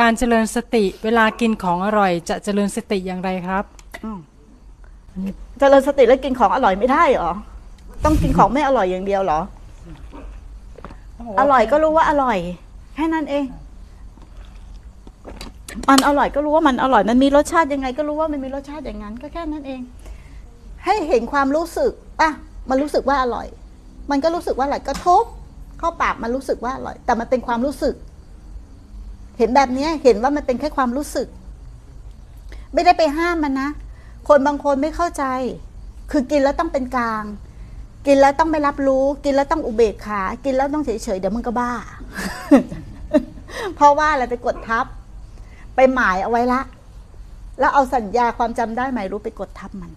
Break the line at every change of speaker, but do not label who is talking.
การเจริญสติเวลากินของอร่อย จะเจริญสติอย่างไรครับ
เจริญสติแล้วกินของอร่อยไม่ได้หรอ ต้องกินของไม่อร่อยอย่างเดียวหรอ อร่อยก็รู้ว่าอร่อย แค่นั้นเอง มันอร่อยก็รู้ว่ามันอร่อย มันมีรสชาติยังไง ก็รู้ว่ามันมีรสชาติอย่างนั้น ก็แค่นั้นเอง ให้เห็นความรู้สึกอะมันรู้สึกว่าอร่อย มันก็รู้สึกว่าอร่อยกระทบเข้าปากมันรู้สึกว่าอร่อย แต่มันเป็นความรู้สึก เห็นแบบนี้เห็นว่ามันเป็นแค่ความรู้สึก ไม่ได้ไปห้ามมันนะ คนบางคนไม่เข้าใจ คือกินแล้วต้องเป็นกลาง กินแล้วต้องไม่รับรู้ กินแล้วต้องอุเบกขา กินแล้วต้องเฉยๆเดี๋ยวมึงก็บ้า เพราะว่าอะไรไปกดทับ ไปหมายเอาไว้ละ แล้วเอาสัญญาความจำได้หมายรู้ไปกดทับมัน